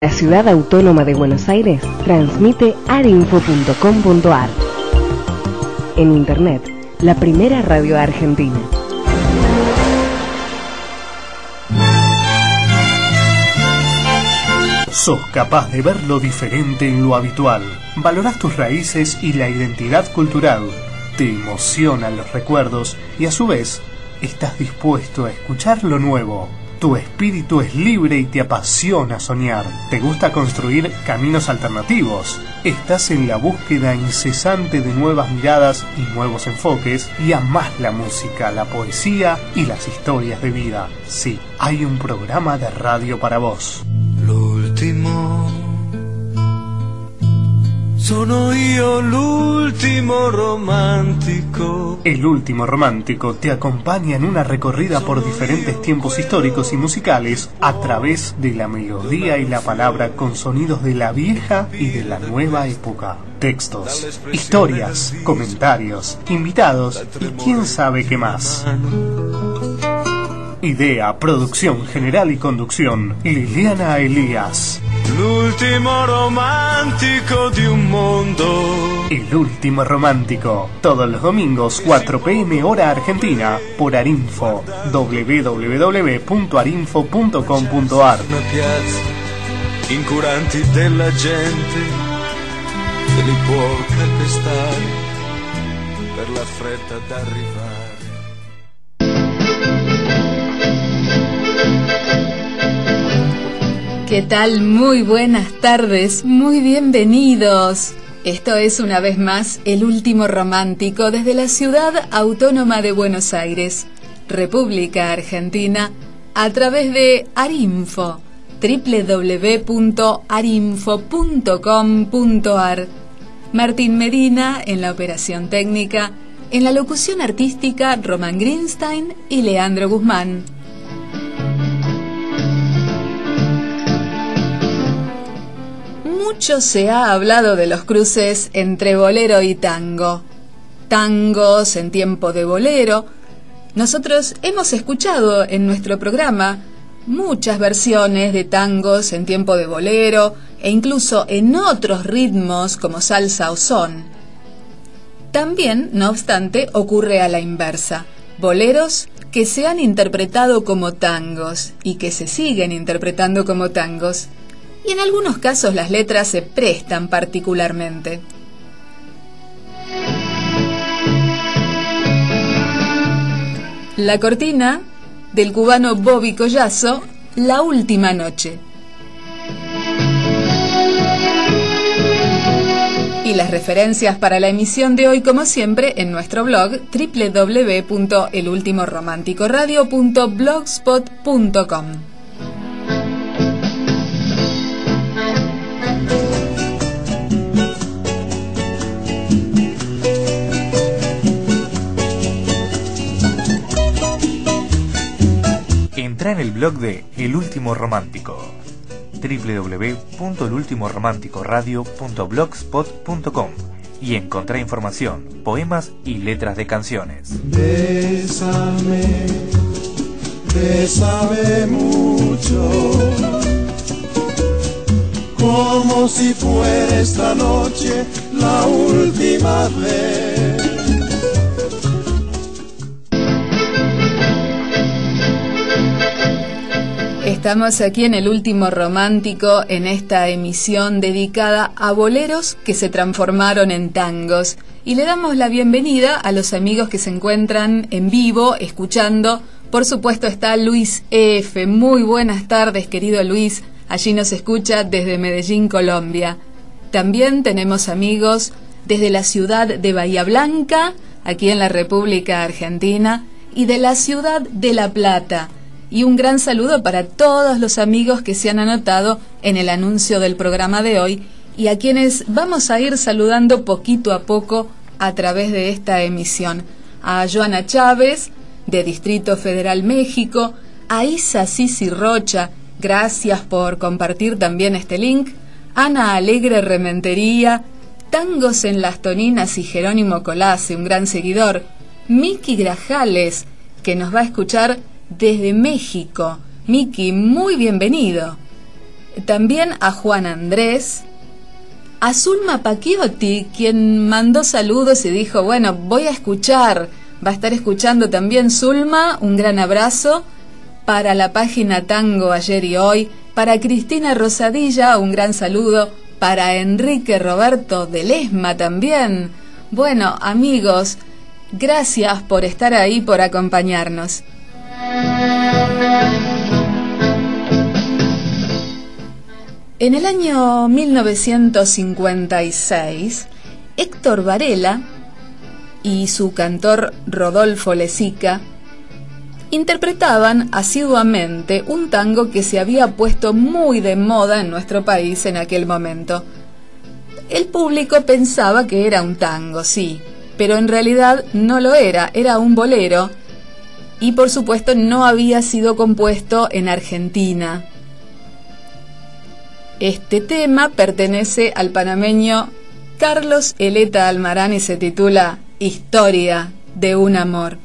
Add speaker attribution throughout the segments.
Speaker 1: La Ciudad Autónoma de Buenos Aires transmite arinfo.com.ar. En Internet, la primera radio argentina.
Speaker 2: Sos capaz de ver lo diferente en lo habitual. Valorás tus raíces y la identidad cultural te emocionan los recuerdos y a su vez estás dispuesto a escuchar lo nuevo. Tu espíritu es libre y te apasiona soñar. Te gusta construir caminos alternativos. Estás en la búsqueda incesante de nuevas miradas y nuevos enfoques y amas la música, la poesía y las historias de vida. Sí, hay un programa de radio para vos.
Speaker 3: Sono io l'ultimo romántico.
Speaker 2: El último romántico te acompaña en una recorrida por diferentes tiempos históricos y musicales a través de la melodía y la palabra con sonidos de la vieja y de la nueva época. Textos, historias, comentarios, invitados y quién sabe qué más. Idea, producción general y conducción, Liliana Elías.
Speaker 3: L'ultimo romántico de un mundo.
Speaker 2: El último romántico. Todos los domingos 4 pm hora argentina por Arinfo. www.arinfo.com.ar
Speaker 3: Una piazza incuranti della gente che li può calpestare per la fretta d'arrivare.
Speaker 4: ¿Qué tal? Muy buenas tardes, muy bienvenidos. Esto es una vez más el último romántico desde la ciudad autónoma de Buenos Aires, República Argentina, a través de Arinfo, www.arinfo.com.ar. Martín Medina en la operación técnica, en la locución artística Román Greenstein y Leandro Guzmán. Mucho se ha hablado de los cruces entre bolero y tango. Tangos en tiempo de bolero. Nosotros hemos escuchado en nuestro programa muchas versiones de tangos en tiempo de bolero e incluso en otros ritmos como salsa o son. También, no obstante, ocurre a la inversa. Boleros que se han interpretado como tangos y que se siguen interpretando como tangos y en algunos casos las letras se prestan particularmente. La cortina del cubano Bobby Collazo, La Última Noche. Y las referencias para la emisión de hoy, como siempre, en nuestro blog www.elultimoromanticoradio.blogspot.com.
Speaker 5: En el blog de El Último Romántico www.elultimoromanticoradio.blogspot.com y encontrá información, poemas y letras de canciones.
Speaker 6: Mucho, como si fuera esta noche la última vez.
Speaker 4: Estamos aquí en el último romántico en esta emisión dedicada a boleros que se transformaron en tangos y le damos la bienvenida a los amigos que se encuentran en vivo escuchando. Por supuesto está Luis F. Muy buenas tardes, querido Luis. Allí nos escucha desde Medellín, Colombia. También tenemos amigos desde la ciudad de Bahía Blanca, aquí en la República Argentina, y de la ciudad de La Plata, y un gran saludo para todos los amigos que se han anotado en el anuncio del programa de hoy y a quienes vamos a ir saludando poquito a poco a través de esta emisión. A Joana Chávez, de Distrito Federal México, a Isa Sisi Rocha, gracias por compartir también este link, Ana Alegre Rementería, Tangos en las Toninas y Jerónimo Colase, un gran seguidor, Miki Grajales, que nos va a escuchar desde México. Miki, muy bienvenido. También a Juan Andrés, a Zulma Pacchiotti, quien mandó saludos y dijo, bueno, voy a escuchar, va a estar escuchando también Zulma, un gran abrazo para la página Tango ayer y hoy, para Cristina Rosadilla, un gran saludo, para Enrique Roberto de Lesma también. Bueno, amigos, gracias por estar ahí, por acompañarnos. En el año 1956, Héctor Varela y su cantor Rodolfo Lezica interpretaban asiduamente un tango que se había puesto muy de moda en nuestro país en aquel momento. El público pensaba que era un tango, sí, pero en realidad no lo era, era un bolero y por supuesto no había sido compuesto en Argentina. Este tema pertenece al panameño Carlos Eleta Almarán y se titula Historia de un amor.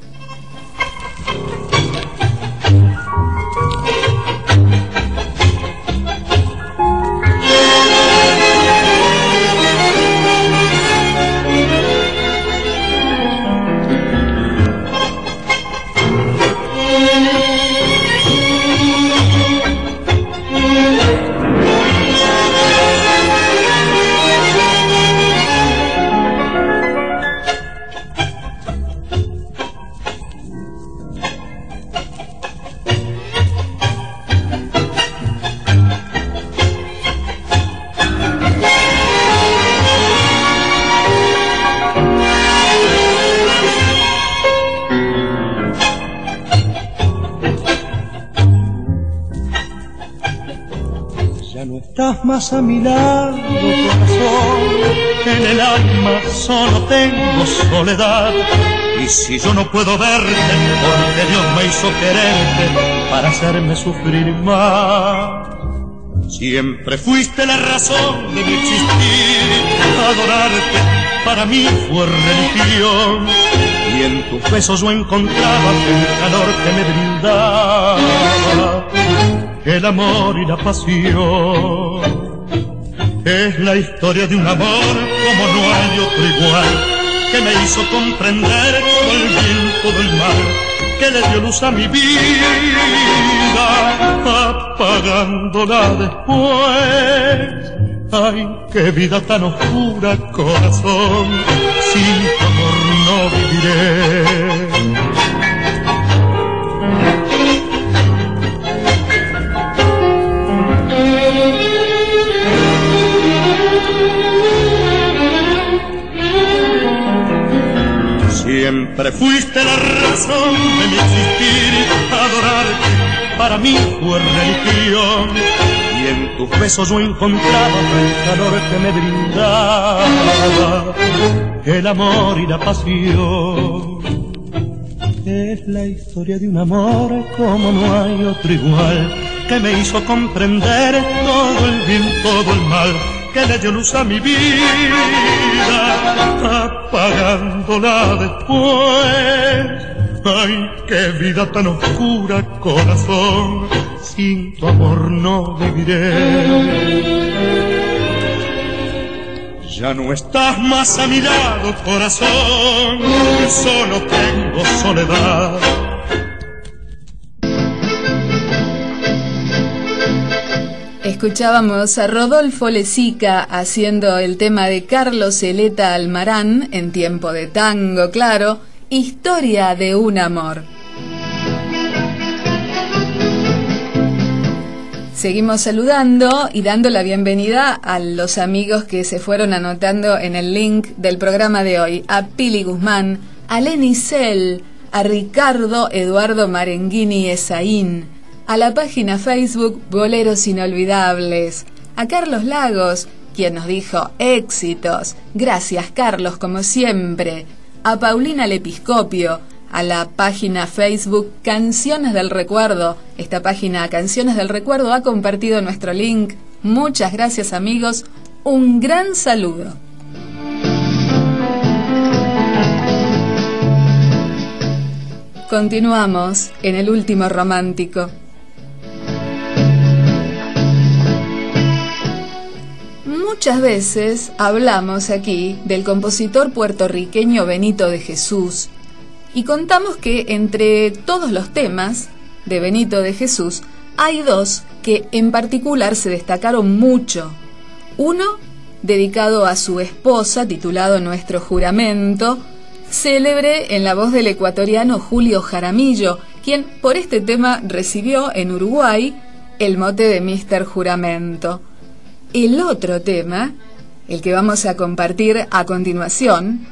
Speaker 6: Más a mi lado, corazón. En el alma solo tengo soledad. Y si yo no puedo verte, porque Dios me hizo quererte para hacerme sufrir más. Siempre fuiste la razón de mi existir, adorarte para mí fue religión. Y en tus besos yo encontraba el calor que me brindaba el amor y la pasión. Es la historia de un amor como no hay otro igual, que me hizo comprender todo el bien, todo el mal, que le dio luz a mi vida, apagándola después. Ay, qué vida tan oscura, corazón, sin tu amor no viviré. Siempre fuiste la razón de mi existir, adorarte para mí fue religión. Y en tus besos yo encontraba el calor que me brindaba, el amor y la pasión. Es la historia de un amor como no hay otro igual, que me hizo comprender todo el bien, todo el mal que le dio luz a mi vida, apagándola después. Ay, qué vida tan oscura, corazón, sin tu amor no viviré. Ya no estás más a mi lado, corazón, solo tengo soledad
Speaker 4: Escuchábamos a Rodolfo Lezica haciendo el tema de Carlos Eleta Almarán en tiempo de tango, claro, Historia de un amor. Seguimos saludando y dando la bienvenida a los amigos que se fueron anotando en el link del programa de hoy. A Pili Guzmán, a Lenny Cell, a Ricardo Eduardo Marenguini Esaín, a la página Facebook Boleros Inolvidables, a Carlos Lagos, quien nos dijo éxitos. Gracias Carlos, como siempre. A Paulina Lepiscopio, a la página Facebook Canciones del Recuerdo. Esta página Canciones del Recuerdo ha compartido nuestro link. Muchas gracias amigos. Un gran saludo. Continuamos en el último romántico. Muchas veces hablamos aquí del compositor puertorriqueño Benito de Jesús y contamos que entre todos los temas de Benito de Jesús hay dos que en particular se destacaron mucho. Uno dedicado a su esposa, titulado Nuestro Juramento, célebre en la voz del ecuatoriano Julio Jaramillo, quien por este tema recibió en Uruguay el mote de Mister Juramento. El otro tema, el que vamos a compartir a continuación,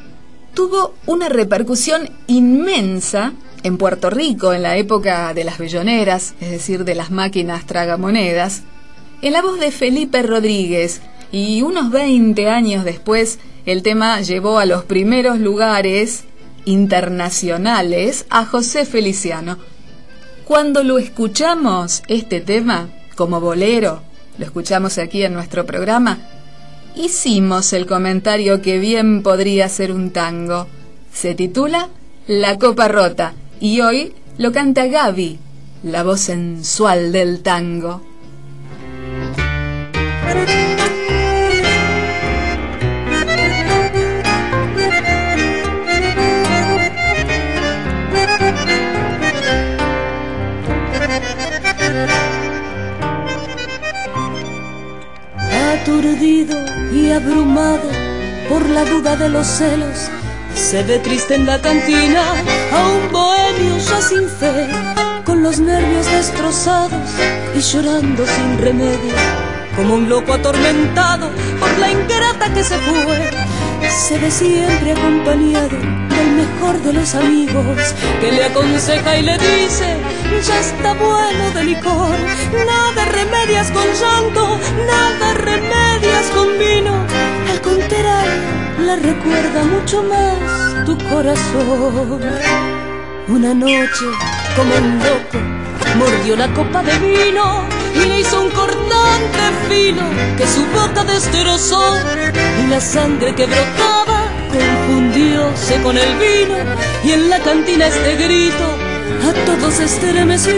Speaker 4: tuvo una repercusión inmensa en Puerto Rico en la época de las belloneras, es decir, de las máquinas tragamonedas, en la voz de Felipe Rodríguez, y unos 20 años después el tema llevó a los primeros lugares internacionales a José Feliciano. Cuando lo escuchamos, este tema, como bolero, lo escuchamos aquí en nuestro programa, hicimos el comentario que bien podría ser un tango. Se titula La Copa Rota y hoy lo canta Gaby, la voz sensual del tango.
Speaker 7: Aturdido y abrumado por la duda de los celos. Se ve triste en la cantina a un bohemio ya sin fe, con los nervios destrozados y llorando sin remedio, como un loco atormentado por la ingrata que se fue. Se ve siempre acompañado del mejor de los amigos, que le aconseja y le dice, ya está bueno de licor, nada remedias con llanto, nada remedias con vino, al contrario, la recuerda mucho más tu corazón. Una noche, como un loco, mordió la copa de vino y le hizo un cortante fino que su boca destrozó y la sangre que brotaba confundióse con el vino y en la cantina este grito a todos estremeció.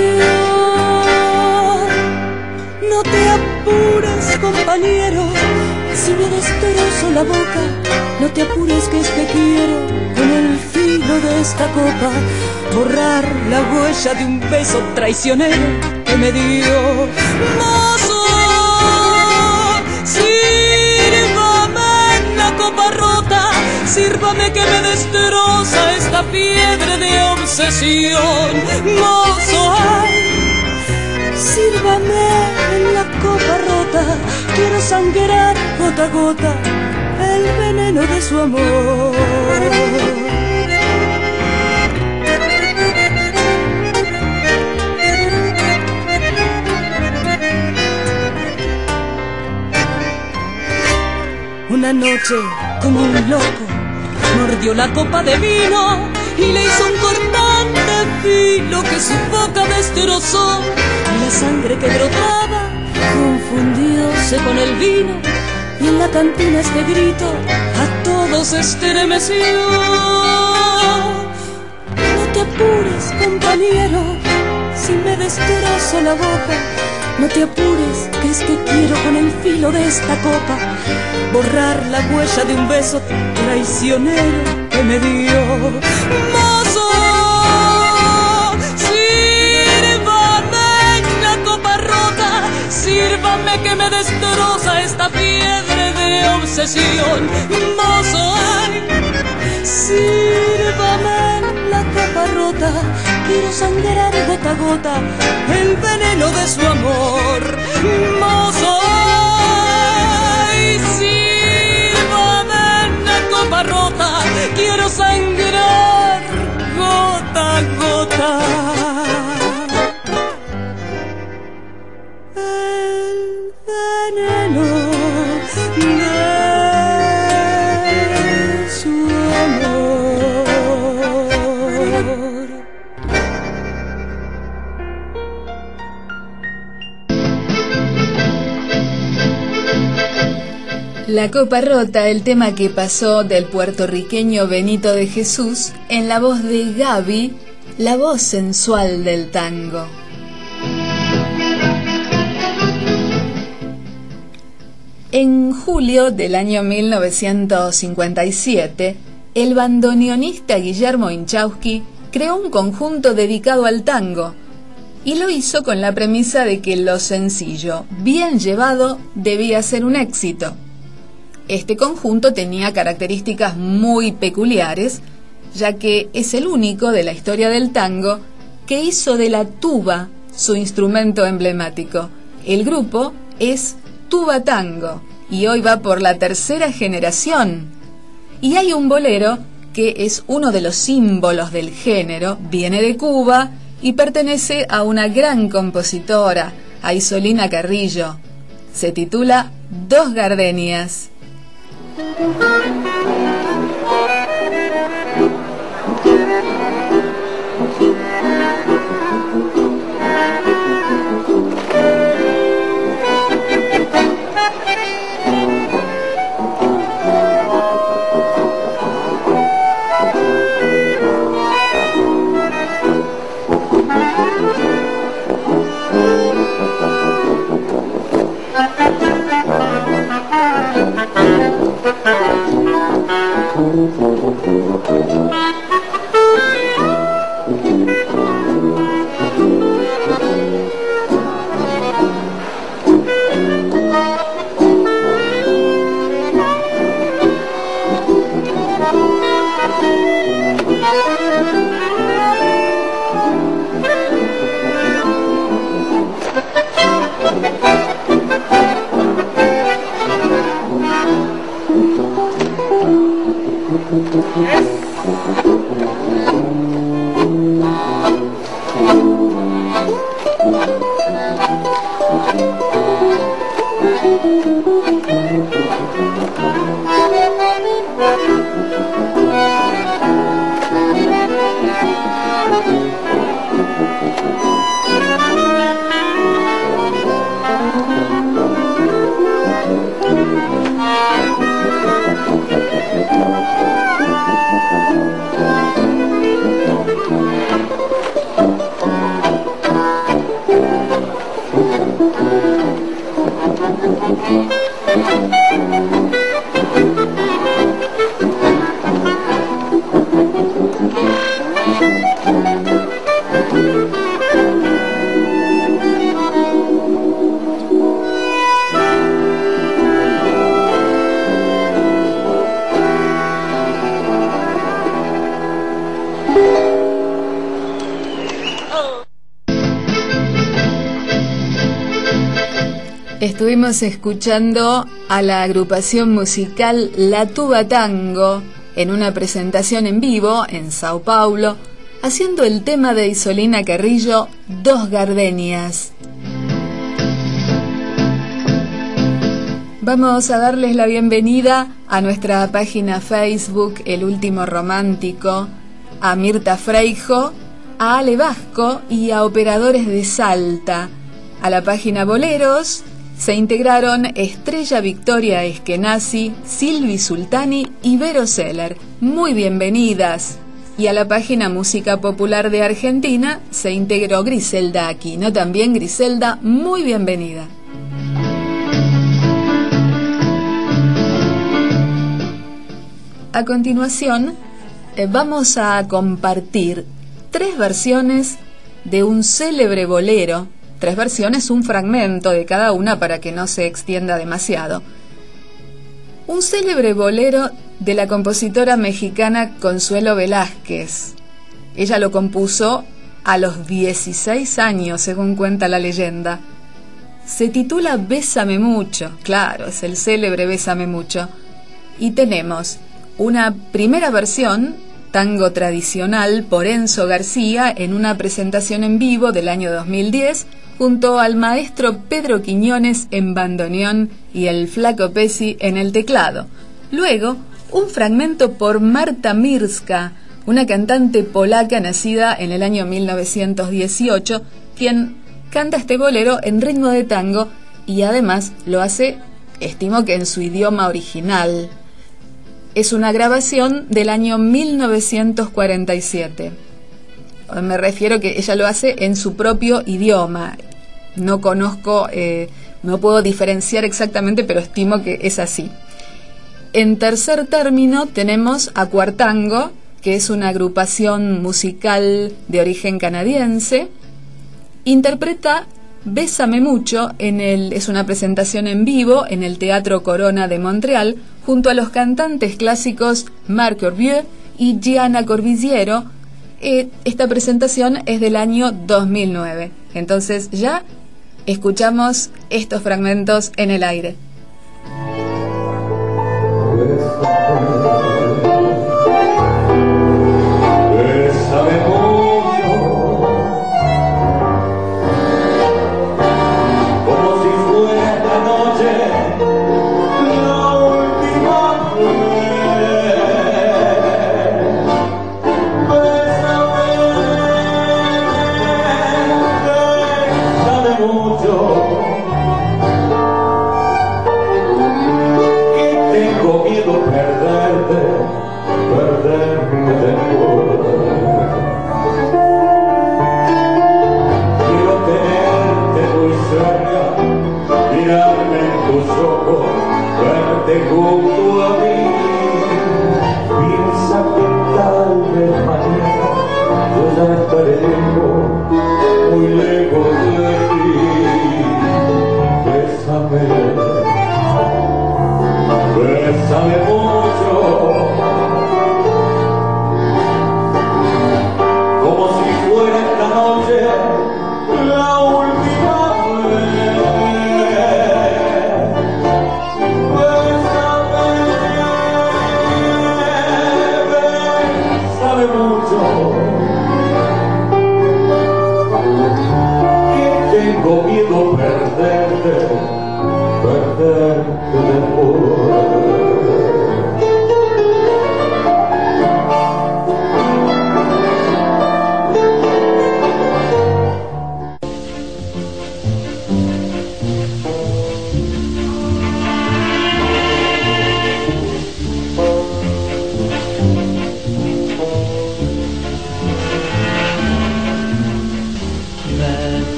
Speaker 7: No te apures, compañero, si me destrozo la boca, no te apures que es que quiero con el filo de esta copa borrar la huella de un beso traicionero que me dio. Mozo, sírvame la copa rota, sírvame que me destroza esta fiebre de obsesión. Mozo, sírvame en la copa rota, quiero sangrar gota a gota el veneno de su amor. Una noche, como un loco, mordió la copa de vino y le hizo un cortante filo que su boca destrozó. Y la sangre que brotaba confundióse con el vino y en la cantina este grito a todos estremeció. No te apures, compañero, si me destrozo la boca. No te apures, es que quiero con el filo de esta copa borrar la huella de un beso traicionero que me dio. Mozo, sírvame la copa rota, sírvame que me destroza esta fiebre de obsesión. Mozo, sírvame la copa rota, quiero sangrar gota a gota el veneno de su amor. Mozo, ay, La Copa Rota,
Speaker 4: el tema que pasó del puertorriqueño Benito de Jesús en la voz de Gaby, la voz sensual del tango. En julio del año 1957, el bandoneonista Guillermo Inchauski creó un conjunto dedicado al tango y lo hizo con la premisa de que lo sencillo, bien llevado, debía ser un éxito. Este conjunto tenía características muy peculiares, ya que es el único de la historia del tango que hizo de la tuba su instrumento emblemático. El grupo es Tuba Tango y hoy va por la tercera generación. Y hay un bolero que es uno de los símbolos del género, viene de Cuba y pertenece a una gran compositora, a Isolina Carrillo. Se titula Dos Gardenias thank you Thank you. Escuchando a la agrupación musical La Tuba Tango en una presentación en vivo en Sao Paulo, haciendo el tema de Isolina Carrillo, Dos Gardenias. Vamos a darles la bienvenida a nuestra página Facebook El Último Romántico, a Mirta Freijo, a Ale Vasco y a Operadores de Salta, a la página Boleros, se integraron Estrella Victoria Eskenazi, Silvi Sultani y Vero Seller. Muy bienvenidas. Y a la página Música Popular de Argentina se integró Griselda Aquino. También Griselda, muy bienvenida. A continuación, eh, vamos a compartir tres versiones de un célebre bolero tres versiones, un fragmento de cada una para que no se extienda demasiado. Un célebre bolero de la compositora mexicana Consuelo Velázquez. Ella lo compuso a los 16 años, según cuenta la leyenda. Se titula Bésame mucho, claro, es el célebre Bésame mucho. Y tenemos una primera versión tango tradicional por Enzo García en una presentación en vivo del año 2010 junto al maestro Pedro Quiñones en bandoneón y el flaco Pesi en el teclado. Luego, un fragmento por Marta Mirska, una cantante polaca nacida en el año 1918, quien canta este bolero en ritmo de tango y además lo hace, estimo que en su idioma original. Es una grabación del año 1947. Me refiero que ella lo hace en su propio idioma. No conozco, eh, no puedo diferenciar exactamente, pero estimo que es así. En tercer término tenemos a Cuartango, que es una agrupación musical de origen canadiense. Interpreta Bésame mucho en el, es una presentación en vivo en el Teatro Corona de Montreal junto a los cantantes clásicos Marc Orbieu y Gianna Corvisiero. Eh, esta presentación es del año 2009. Entonces ya escuchamos estos fragmentos en el aire.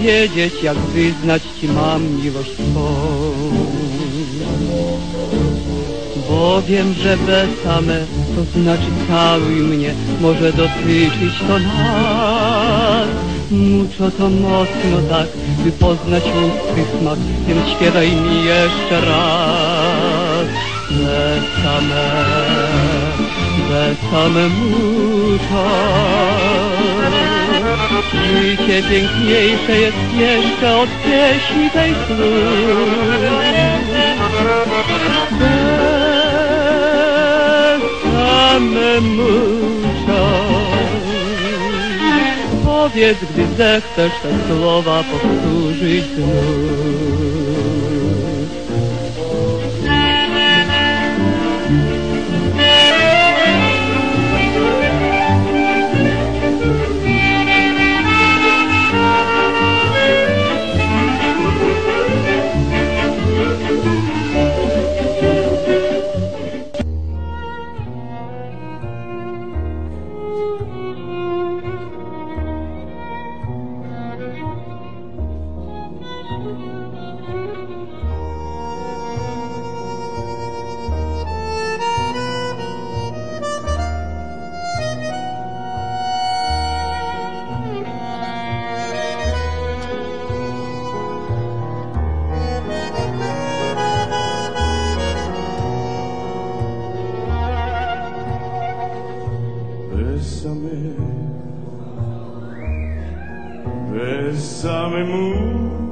Speaker 8: Wiedzieć, jak wyznać Ci mam miłość swą. Bo wiem, że same, to znaczy całuj mnie, może dotyczyć to nas. Muczo to mocno tak, by poznać ludzki smak, więc śpiewaj mi jeszcze raz. Besame, besame muczo. Życie piękniejsze jest jeszcze od pieśni tej Same muszą Powiedz, gdy zechcesz te słowa powtórzyć znów
Speaker 9: Bésame mucho,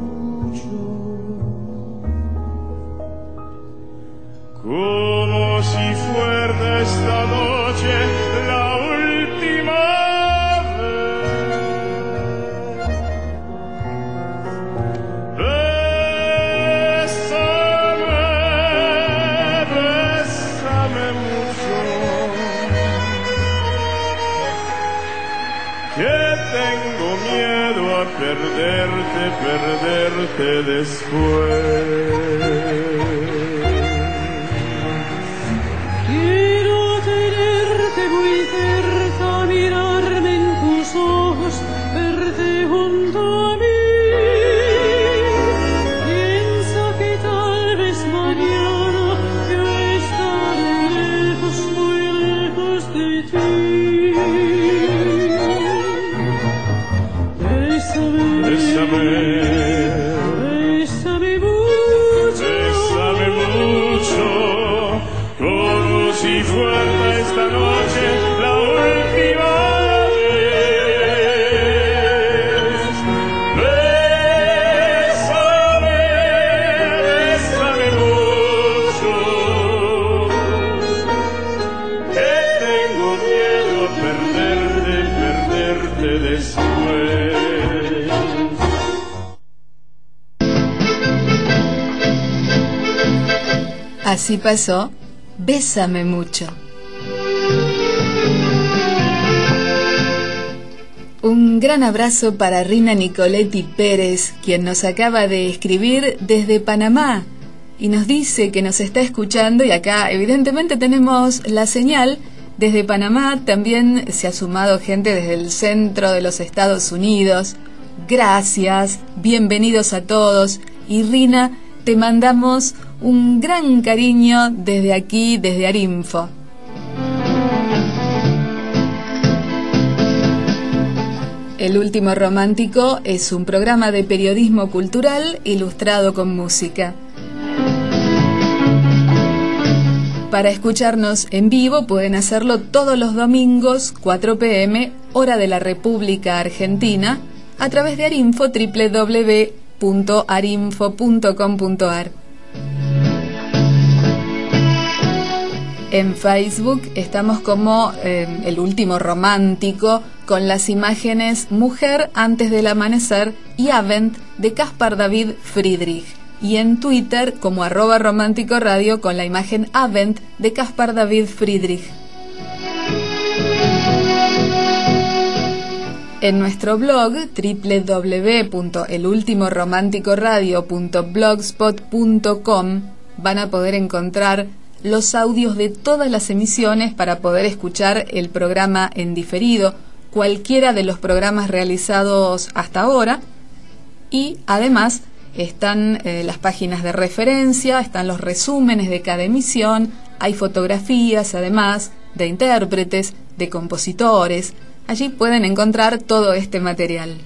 Speaker 9: después.
Speaker 4: Así pasó, Bésame mucho. Un gran abrazo para Rina Nicoletti Pérez, quien nos acaba de escribir desde Panamá y nos dice que nos está escuchando y acá evidentemente tenemos la señal. Desde Panamá también se ha sumado gente desde el centro de los Estados Unidos. Gracias, bienvenidos a todos. Y Rina, te mandamos un gran cariño desde aquí, desde Arinfo. El último romántico es un programa de periodismo cultural ilustrado con música. Para escucharnos en vivo pueden hacerlo todos los domingos 4 pm hora de la República Argentina a través de Arinfo www.arinfo.com.ar. En Facebook estamos como eh, el último romántico con las imágenes Mujer antes del amanecer y Avent de Caspar David Friedrich. Y en Twitter como arroba romántico radio con la imagen Avent de Caspar David Friedrich. En nuestro blog www.elultimoromanticoradio.blogspot.com van a poder encontrar los audios de todas las emisiones para poder escuchar el programa en diferido, cualquiera de los programas realizados hasta ahora y además están eh, las páginas de referencia, están los resúmenes de cada emisión, hay fotografías además de intérpretes, de compositores, allí pueden encontrar todo este material.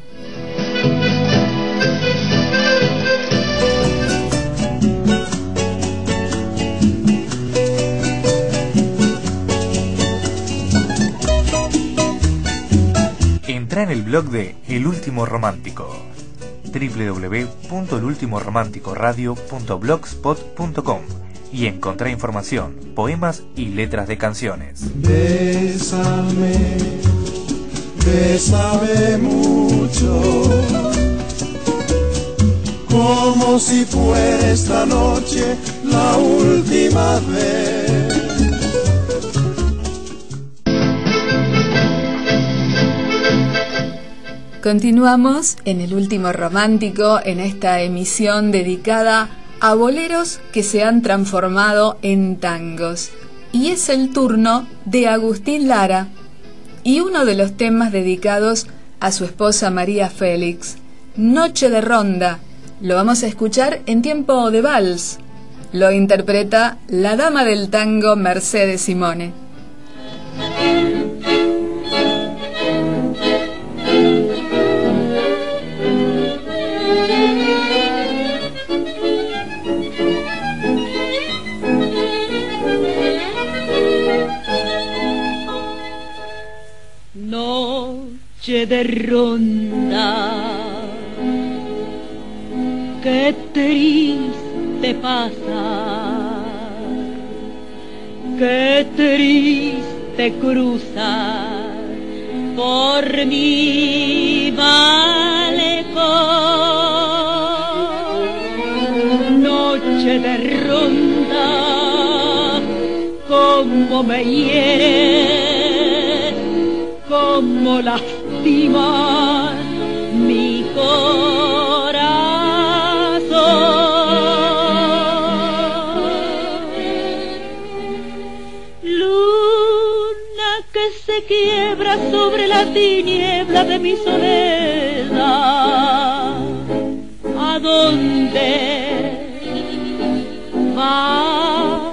Speaker 5: En el blog de El Último Romántico www.elultimoromanticoradio.blogspot.com y encontrá información, poemas y letras de canciones.
Speaker 10: Bésame, bésame mucho, como si fuera esta noche la última vez.
Speaker 4: Continuamos en el último romántico en esta emisión dedicada a boleros que se han transformado en tangos. Y es el turno de Agustín Lara y uno de los temas dedicados a su esposa María Félix, Noche de Ronda. Lo vamos a escuchar en tiempo de vals. Lo interpreta la dama del tango Mercedes Simone.
Speaker 11: Noche de ronda qué triste pasa, qué triste cruza por mi balcón. Noche de ronda, como me hiere, como lastima mi corazón. Luna que se quiebra sobre la tiniebla de mi soledad. ¿A dónde vas?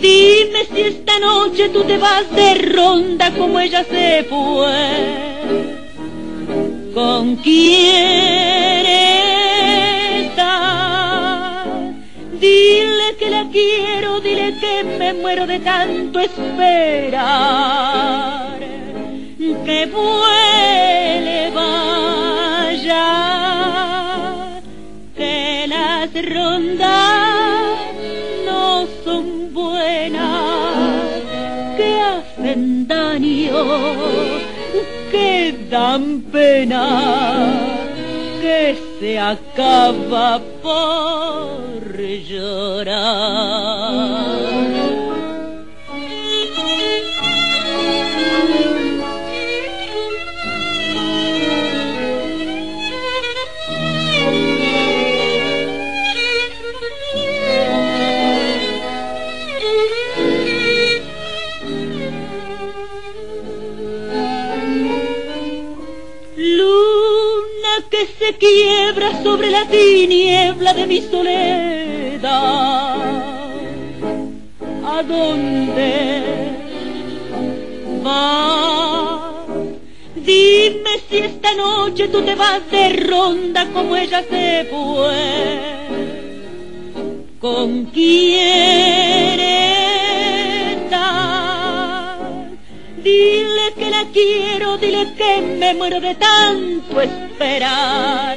Speaker 11: Dime si esta noche tú te vas de ronda como ella se fue. ¿Con quién está? Dile que la quiero, dile que me muero de tanto esperar. Que pena, que se acaba por llorar. Quiebra sobre la tiniebla de mi soledad. ¿A dónde vas? Dime si esta noche tú te vas de ronda como ella se fue. ¿Con quién estás? Dile que la quiero, dile que me muero de tanto esperar.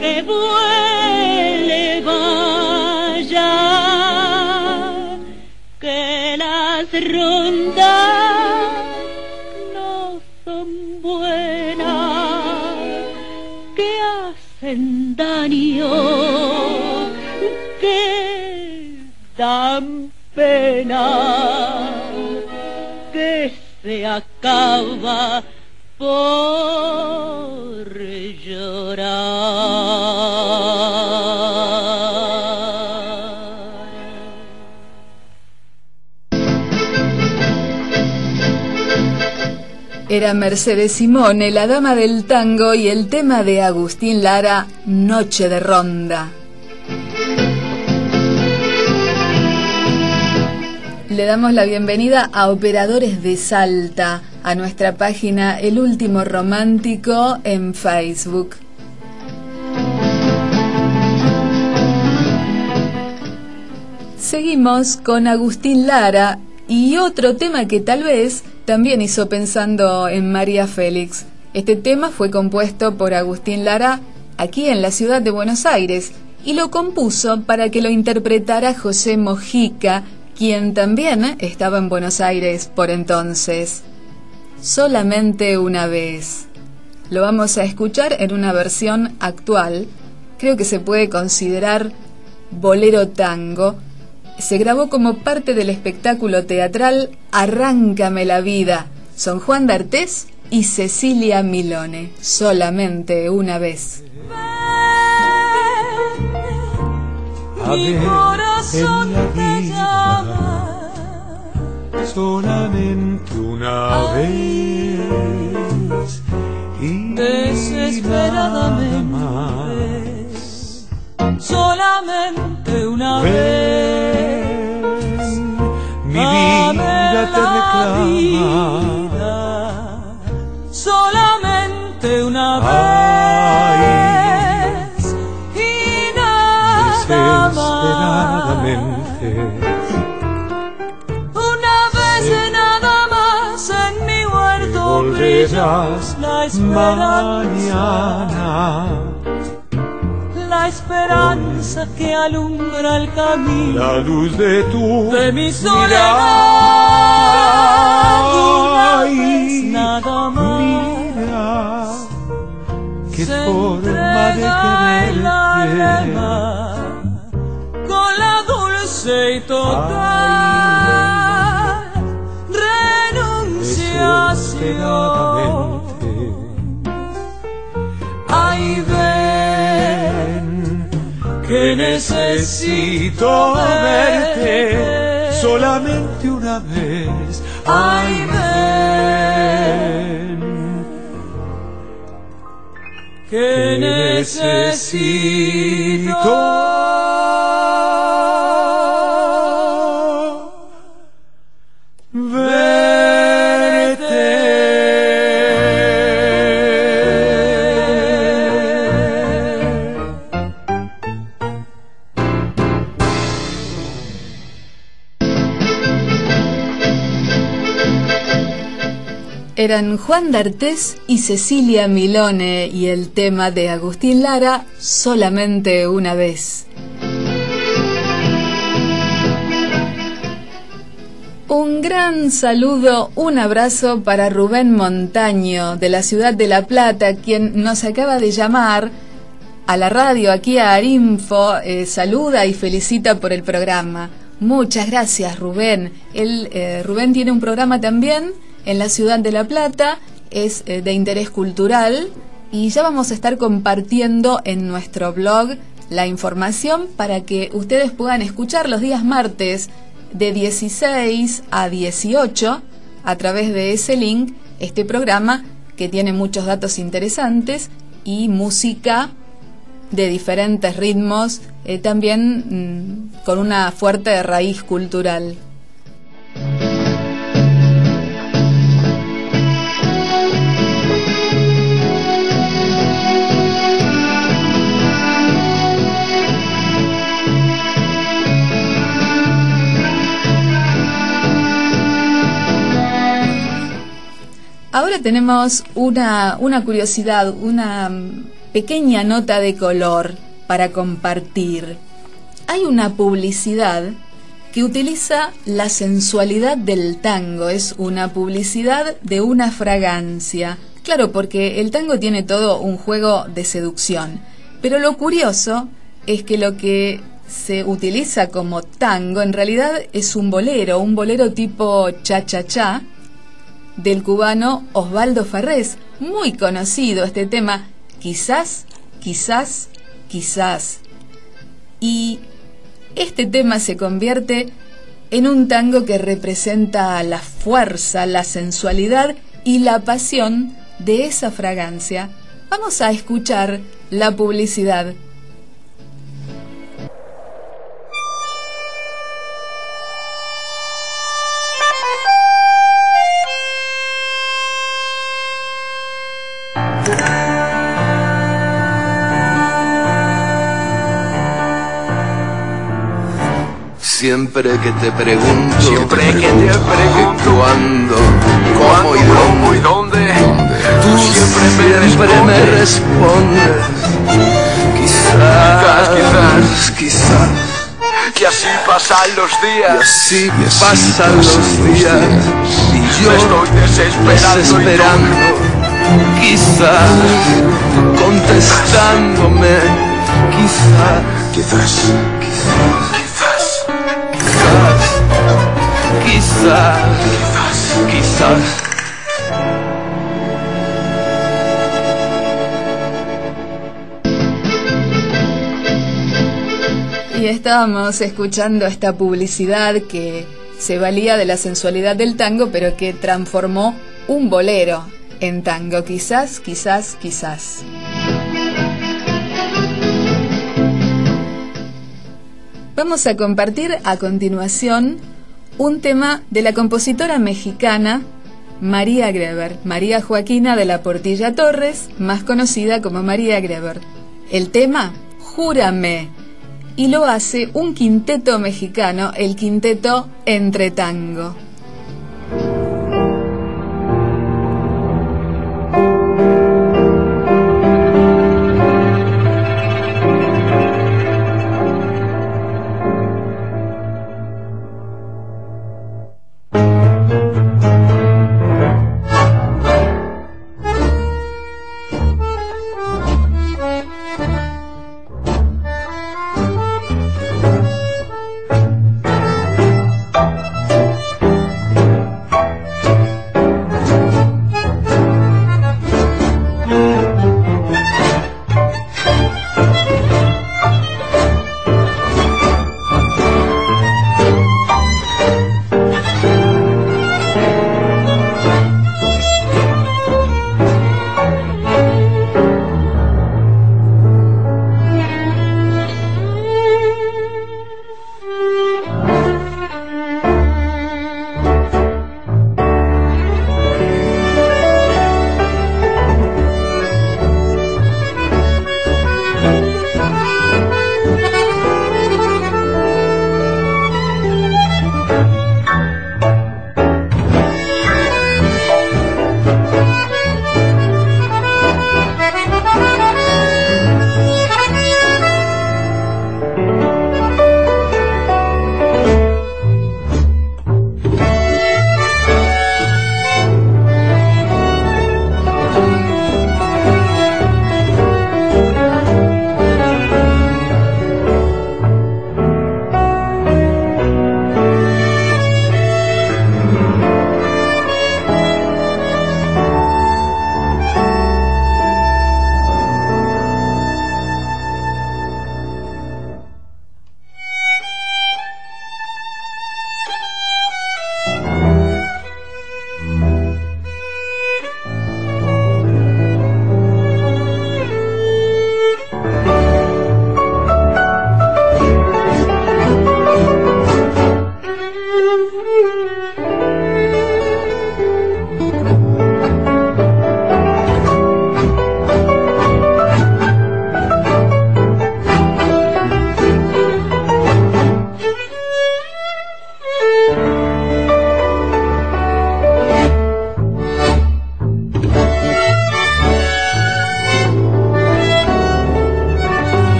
Speaker 11: Que vuele, vaya, que las rondas no son buenas, que hacen daño, que dan pena se acaba por llorar.
Speaker 4: Era Mercedes Simone, la dama del tango, y el tema de Agustín Lara, Noche de Ronda. Le damos la bienvenida a Operadores de Salta, a nuestra página El Último Romántico en Facebook. Seguimos con Agustín Lara y otro tema que tal vez también hizo pensando en María Félix. Este tema fue compuesto por Agustín Lara aquí en la ciudad de Buenos Aires y lo compuso para que lo interpretara José Mojica, quien también estaba en Buenos Aires por entonces. Solamente una vez. Lo vamos a escuchar en una versión actual. Creo que se puede considerar bolero tango. Se grabó como parte del espectáculo teatral Arráncame la vida. Son Juan D'Artés y Cecilia Milone. Solamente una vez.
Speaker 11: Mi corazón
Speaker 7: solamente una vez y
Speaker 11: Desesperadamente.
Speaker 7: más.
Speaker 11: Solamente una vez.
Speaker 7: Mi vida te
Speaker 11: la
Speaker 7: reclama.
Speaker 11: vida. Solamente una
Speaker 7: Ay.
Speaker 11: La esperanza.
Speaker 7: mañana. la esperanza que alumbra el camino.
Speaker 12: La luz de tu
Speaker 7: de mi soledad. Una vez nada más.
Speaker 12: Mira, qué
Speaker 7: se
Speaker 12: forma de quererte.
Speaker 7: alma con la dulce y total Ay, ven,
Speaker 12: que necesito verte solamente una vez.
Speaker 7: ay, ven, que necesito
Speaker 4: Eran Juan D'Artés y Cecilia Milone y el tema de Agustín Lara solamente una vez. Un gran saludo, un abrazo para Rubén Montaño de la ciudad de La Plata, quien nos acaba de llamar a la radio, aquí a Arinfo, eh, saluda y felicita por el programa. Muchas gracias, Rubén. Él, eh, Rubén tiene un programa también en la ciudad de La Plata, es eh, de interés cultural y ya vamos a estar compartiendo en nuestro blog la información para que ustedes puedan escuchar los días martes de 16 a 18 a través de ese link este programa que tiene muchos datos interesantes y música de diferentes ritmos, eh, también mm, con una fuerte raíz cultural. Ahora tenemos una, una curiosidad, una mm, pequeña nota de color para compartir. Hay una publicidad que utiliza la sensualidad del tango, es una publicidad de una fragancia. Claro, porque el tango tiene todo un juego de seducción, pero lo curioso es que lo que se utiliza como tango en realidad es un bolero, un bolero tipo cha-cha-cha, del cubano Osvaldo Farrés, muy conocido este tema, quizás, quizás, quizás. Y este tema se convierte en un tango que representa la fuerza, la sensualidad y la pasión de esa fragancia. Vamos a escuchar la publicidad.
Speaker 13: Siempre que te pregunto,
Speaker 14: Siempre que te pregunto,
Speaker 13: cuándo,
Speaker 14: ¿Cuándo,
Speaker 13: cómo y
Speaker 14: cómo y
Speaker 13: dónde,
Speaker 14: dónde?
Speaker 13: tú siempre me respondes. Quizás,
Speaker 14: Quizás,
Speaker 13: quizás,
Speaker 14: Que así pasan los
Speaker 13: y
Speaker 14: días.
Speaker 13: así
Speaker 14: Y así
Speaker 13: pasan los días. y yo
Speaker 14: Me estoy desesperando.
Speaker 13: desesperando. Quizás, contestándome, quizás,
Speaker 14: Quizás,
Speaker 13: quizás,
Speaker 14: quizás,
Speaker 13: quizás,
Speaker 14: quizás.
Speaker 4: Y estábamos escuchando esta publicidad que se valía de la sensualidad del tango, pero que transformó un bolero en tango. Quizás, quizás, quizás. Vamos a compartir a continuación un tema de la compositora mexicana María Greber, María Joaquina de la Portilla Torres, más conocida como María Greber. El tema, Júrame, y lo hace un quinteto mexicano, el quinteto Entre Tango.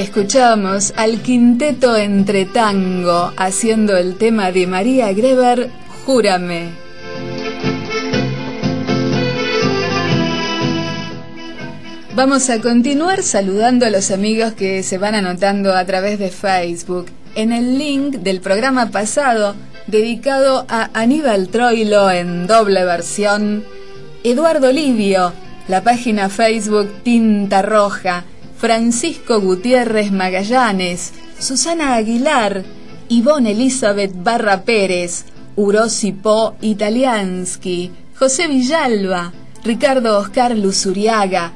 Speaker 4: Escuchamos al quinteto entre tango haciendo el tema de María Greber, Júrame. Vamos a continuar saludando a los amigos que se van anotando a través de Facebook en el link del programa pasado dedicado a Aníbal Troilo en doble versión, Eduardo Livio, la página Facebook Tinta Roja, Francisco Gutiérrez Magallanes, Susana Aguilar, Ivonne Elizabeth Barra Pérez, Urosi Po Italiansky, José Villalba, Ricardo Oscar Luzuriaga,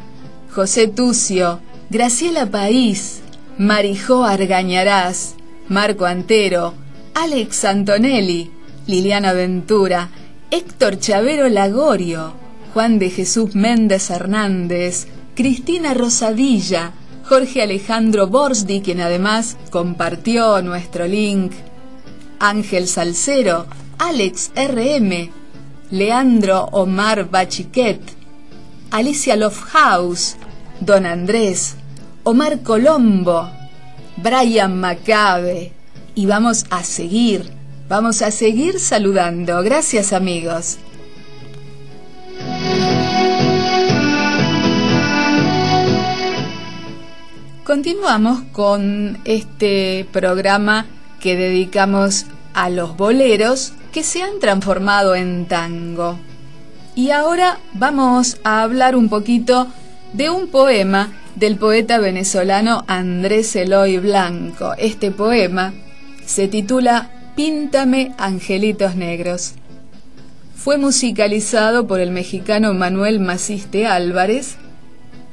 Speaker 4: José Tucio, Graciela País, Marijó Argañarás, Marco Antero, Alex Antonelli, Liliana Ventura, Héctor Chavero Lagorio, Juan de Jesús Méndez Hernández, Cristina Rosadilla, Jorge Alejandro Borsdi, quien además compartió nuestro link, Ángel Salcero, Alex RM, Leandro Omar Bachiquet, Alicia Lofhaus, Don Andrés, Omar Colombo, Brian Macabe. Y vamos a seguir, vamos a seguir saludando. Gracias amigos. Continuamos con este programa que dedicamos a los boleros que se han transformado en tango. Y ahora vamos a hablar un poquito de un poema del poeta venezolano Andrés Eloy Blanco. Este poema se titula Píntame Angelitos Negros. Fue musicalizado por el mexicano Manuel Maciste Álvarez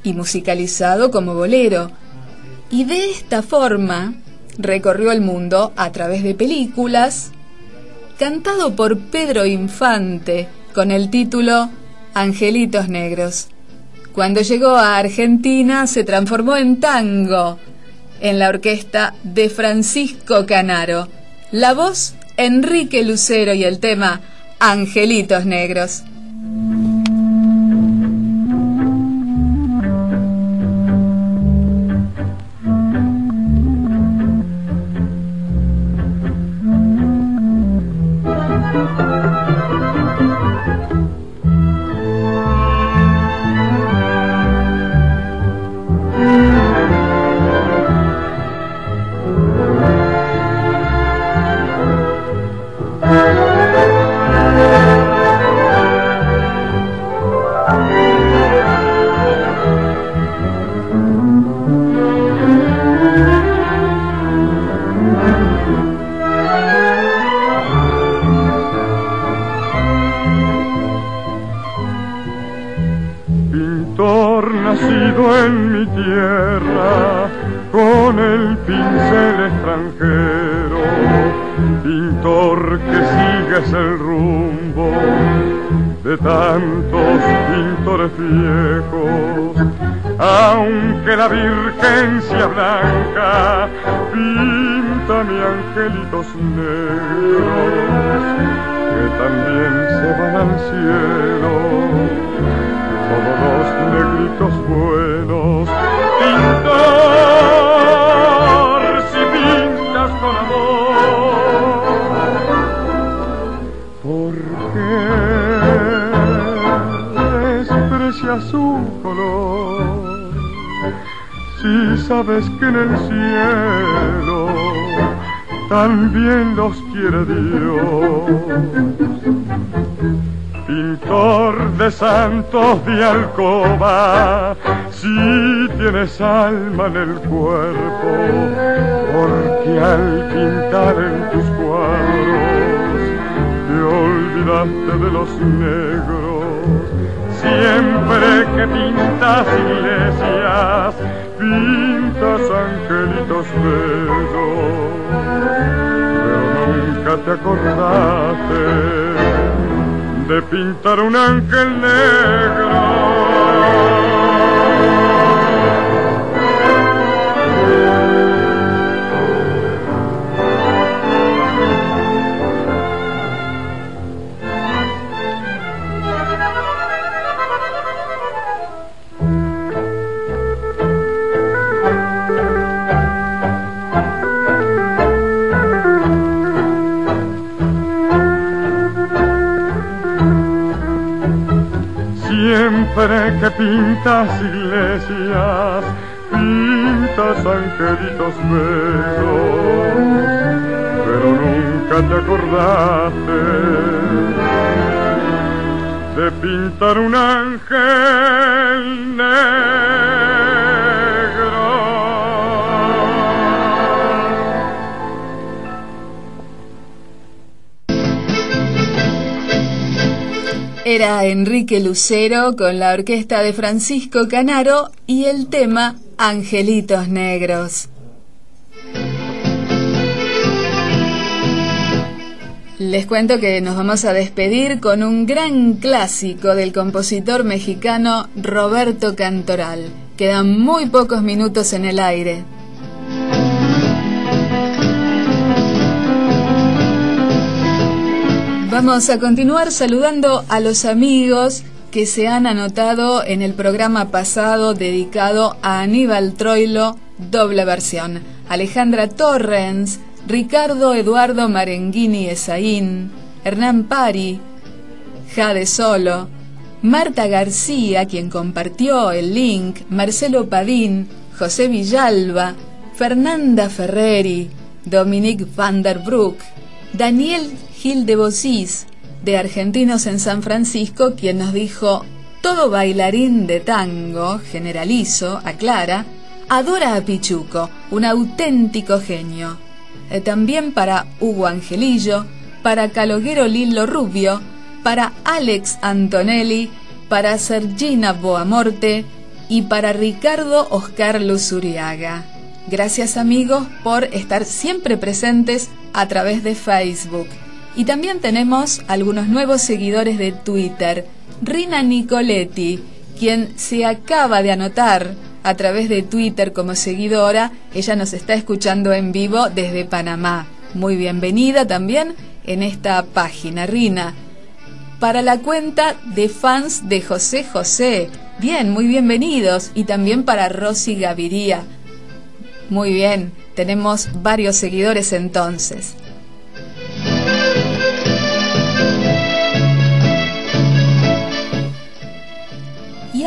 Speaker 4: y musicalizado como bolero. Y de esta forma recorrió el mundo a través de películas, cantado por Pedro Infante con el título Angelitos Negros. Cuando llegó a Argentina se transformó en tango en la orquesta de Francisco Canaro. La voz Enrique Lucero y el tema Angelitos Negros.
Speaker 3: Negros, que también se van al cielo todos los negritos buenos. Pintor, si pintas con amor, ¿por qué desprecias su color? Si sabes que en el cielo también los quiere Dios pintor de santos de alcoba, si tienes alma en el cuerpo, porque al pintar en tus cuadros te olvidaste de los negros. Siempre que pintas iglesias, pintas angelitos bellos, pero nunca te acordaste de pintar un ángel negro. Que pintas iglesias, pintas angelitos bellos, pero nunca te acordaste de pintar un ángel.
Speaker 4: Era Enrique Lucero con la orquesta de Francisco Canaro y el tema Angelitos Negros. Les cuento que nos vamos a despedir con un gran clásico del compositor mexicano Roberto Cantoral. Quedan muy pocos minutos en el aire. Vamos a continuar saludando a los amigos que se han anotado en el programa pasado dedicado a Aníbal Troilo, doble versión. Alejandra Torrens, Ricardo Eduardo Marenghini Esaín, Hernán Pari, Jade Solo, Marta García, quien compartió el link, Marcelo Padín, José Villalba, Fernanda Ferreri, Dominique van der Broek, Daniel Gil de Bosís, de Argentinos en San Francisco, quien nos dijo, todo bailarín de tango, generalizo, aclara, adora a Pichuco, un auténtico genio. Eh, también para Hugo Angelillo, para Caloguero Lilo Rubio, para Alex Antonelli, para Sergina Boamorte y para Ricardo Oscar Luzuriaga. Gracias amigos por estar siempre presentes a través de Facebook. Y también tenemos algunos nuevos seguidores de Twitter. Rina Nicoletti, quien se acaba de anotar a través de Twitter como seguidora, ella nos está escuchando en vivo desde Panamá. Muy bienvenida también en esta página, Rina. Para la cuenta de fans de José José. Bien, muy bienvenidos. Y también para Rosy Gaviria. Muy bien, tenemos varios seguidores entonces.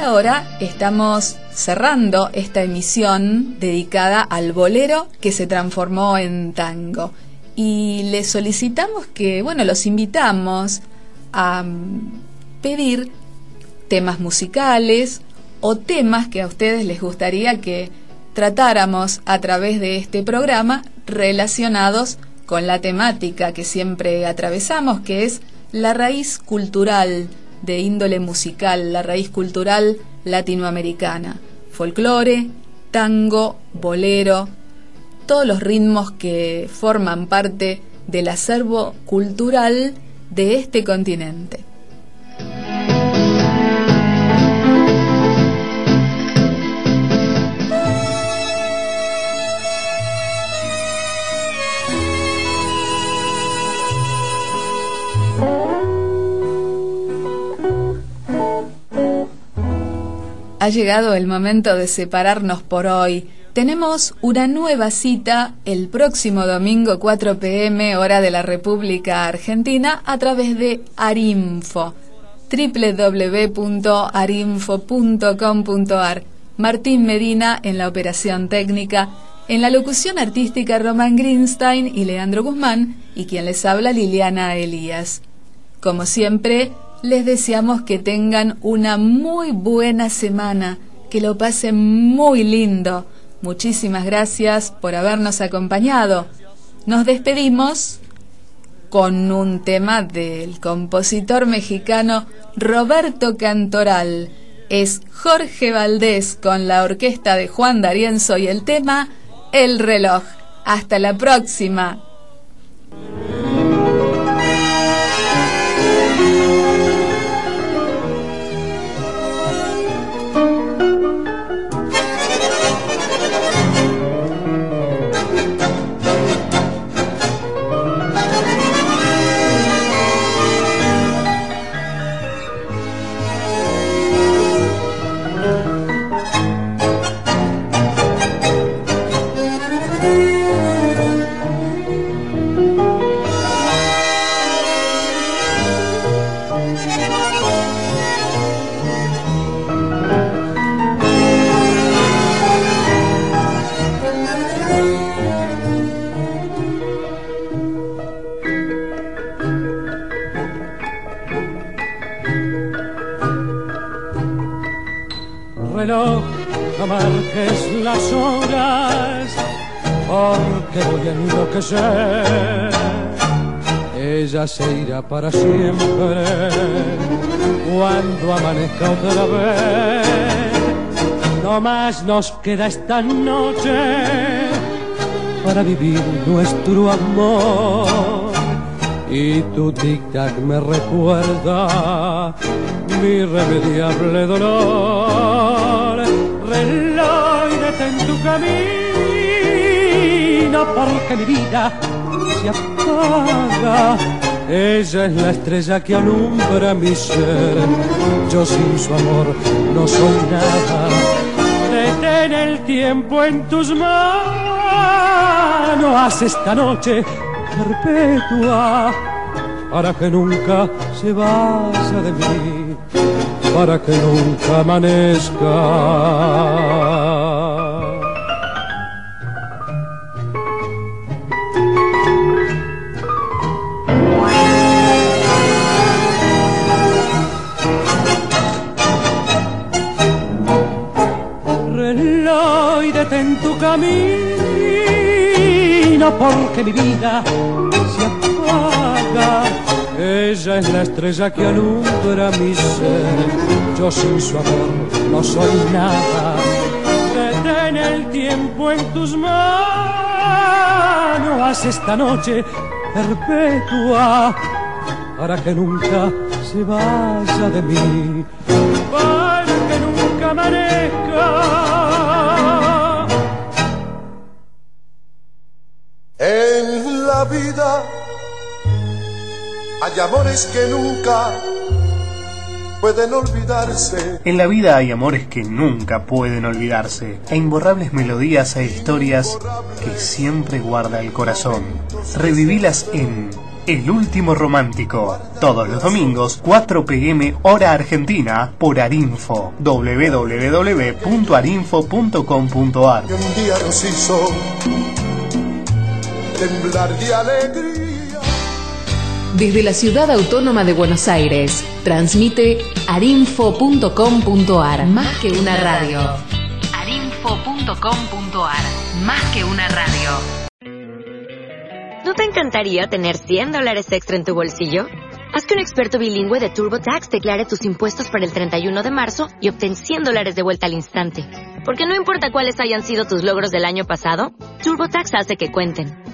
Speaker 4: Ahora estamos cerrando esta emisión dedicada al bolero que se transformó en tango. Y les solicitamos que, bueno, los invitamos a mm, pedir temas musicales o temas que a ustedes les gustaría que tratáramos a través de este programa relacionados con la temática que siempre atravesamos, que es la raíz cultural de índole musical, la raíz cultural latinoamericana, folclore, tango, bolero, todos los ritmos que forman parte del acervo cultural de este continente. Ha llegado el momento de separarnos por hoy. Tenemos una nueva cita el próximo domingo 4 pm hora de la República Argentina a través de Arinfo www.arinfo.com.ar Martín Medina en la operación técnica, en la locución artística Román Greenstein y Leandro Guzmán y quien les habla Liliana Elías. Como siempre, les deseamos que tengan una muy buena semana, que lo pasen muy lindo. Muchísimas gracias por habernos acompañado. Nos despedimos con un tema del compositor mexicano Roberto Cantoral. Es Jorge Valdés con la orquesta de Juan D'Arienzo y el tema El reloj. Hasta la próxima.
Speaker 7: Ella se irá para siempre cuando amanezca otra vez. No más nos queda esta noche para vivir nuestro amor. Y tu tic-tac me recuerda mi irremediable dolor. Reloj, detén tu camino porque mi vida se apaga. Ella es la estrella que alumbra mi ser. Yo sin su amor no soy nada. Detén el tiempo en tus manos. Haz esta noche perpetua para que nunca se vaya de mí, para que nunca amanezca. Camino porque mi vida se apaga. Ella es la estrella que alumbra mi ser. Yo sin su amor no soy nada. Detén el tiempo en tus manos. Haz esta noche perpetua para que nunca se vaya de mí. Para que nunca amanezca.
Speaker 15: En la vida hay amores que nunca pueden olvidarse.
Speaker 2: En la vida hay amores que nunca pueden olvidarse, e imborrables melodías e historias que siempre guarda el corazón. Revivilas en El Último Romántico, todos los domingos, 4 pm hora argentina, por Arinfo, www.arinfo.com.ar.
Speaker 15: Que un día nos hizo temblar de alegría.
Speaker 1: Desde la ciudad autónoma de Buenos Aires, transmite arinfo.com.ar, más que una radio. arinfo.com.ar, más que una radio.
Speaker 16: ¿No te encantaría tener 100 dólares extra en tu bolsillo? Haz que un experto bilingüe de TurboTax declare tus impuestos para el 31 de marzo y obtén 100 dólares de vuelta al instante. Porque no importa cuáles hayan sido tus logros del año pasado, TurboTax hace que cuenten.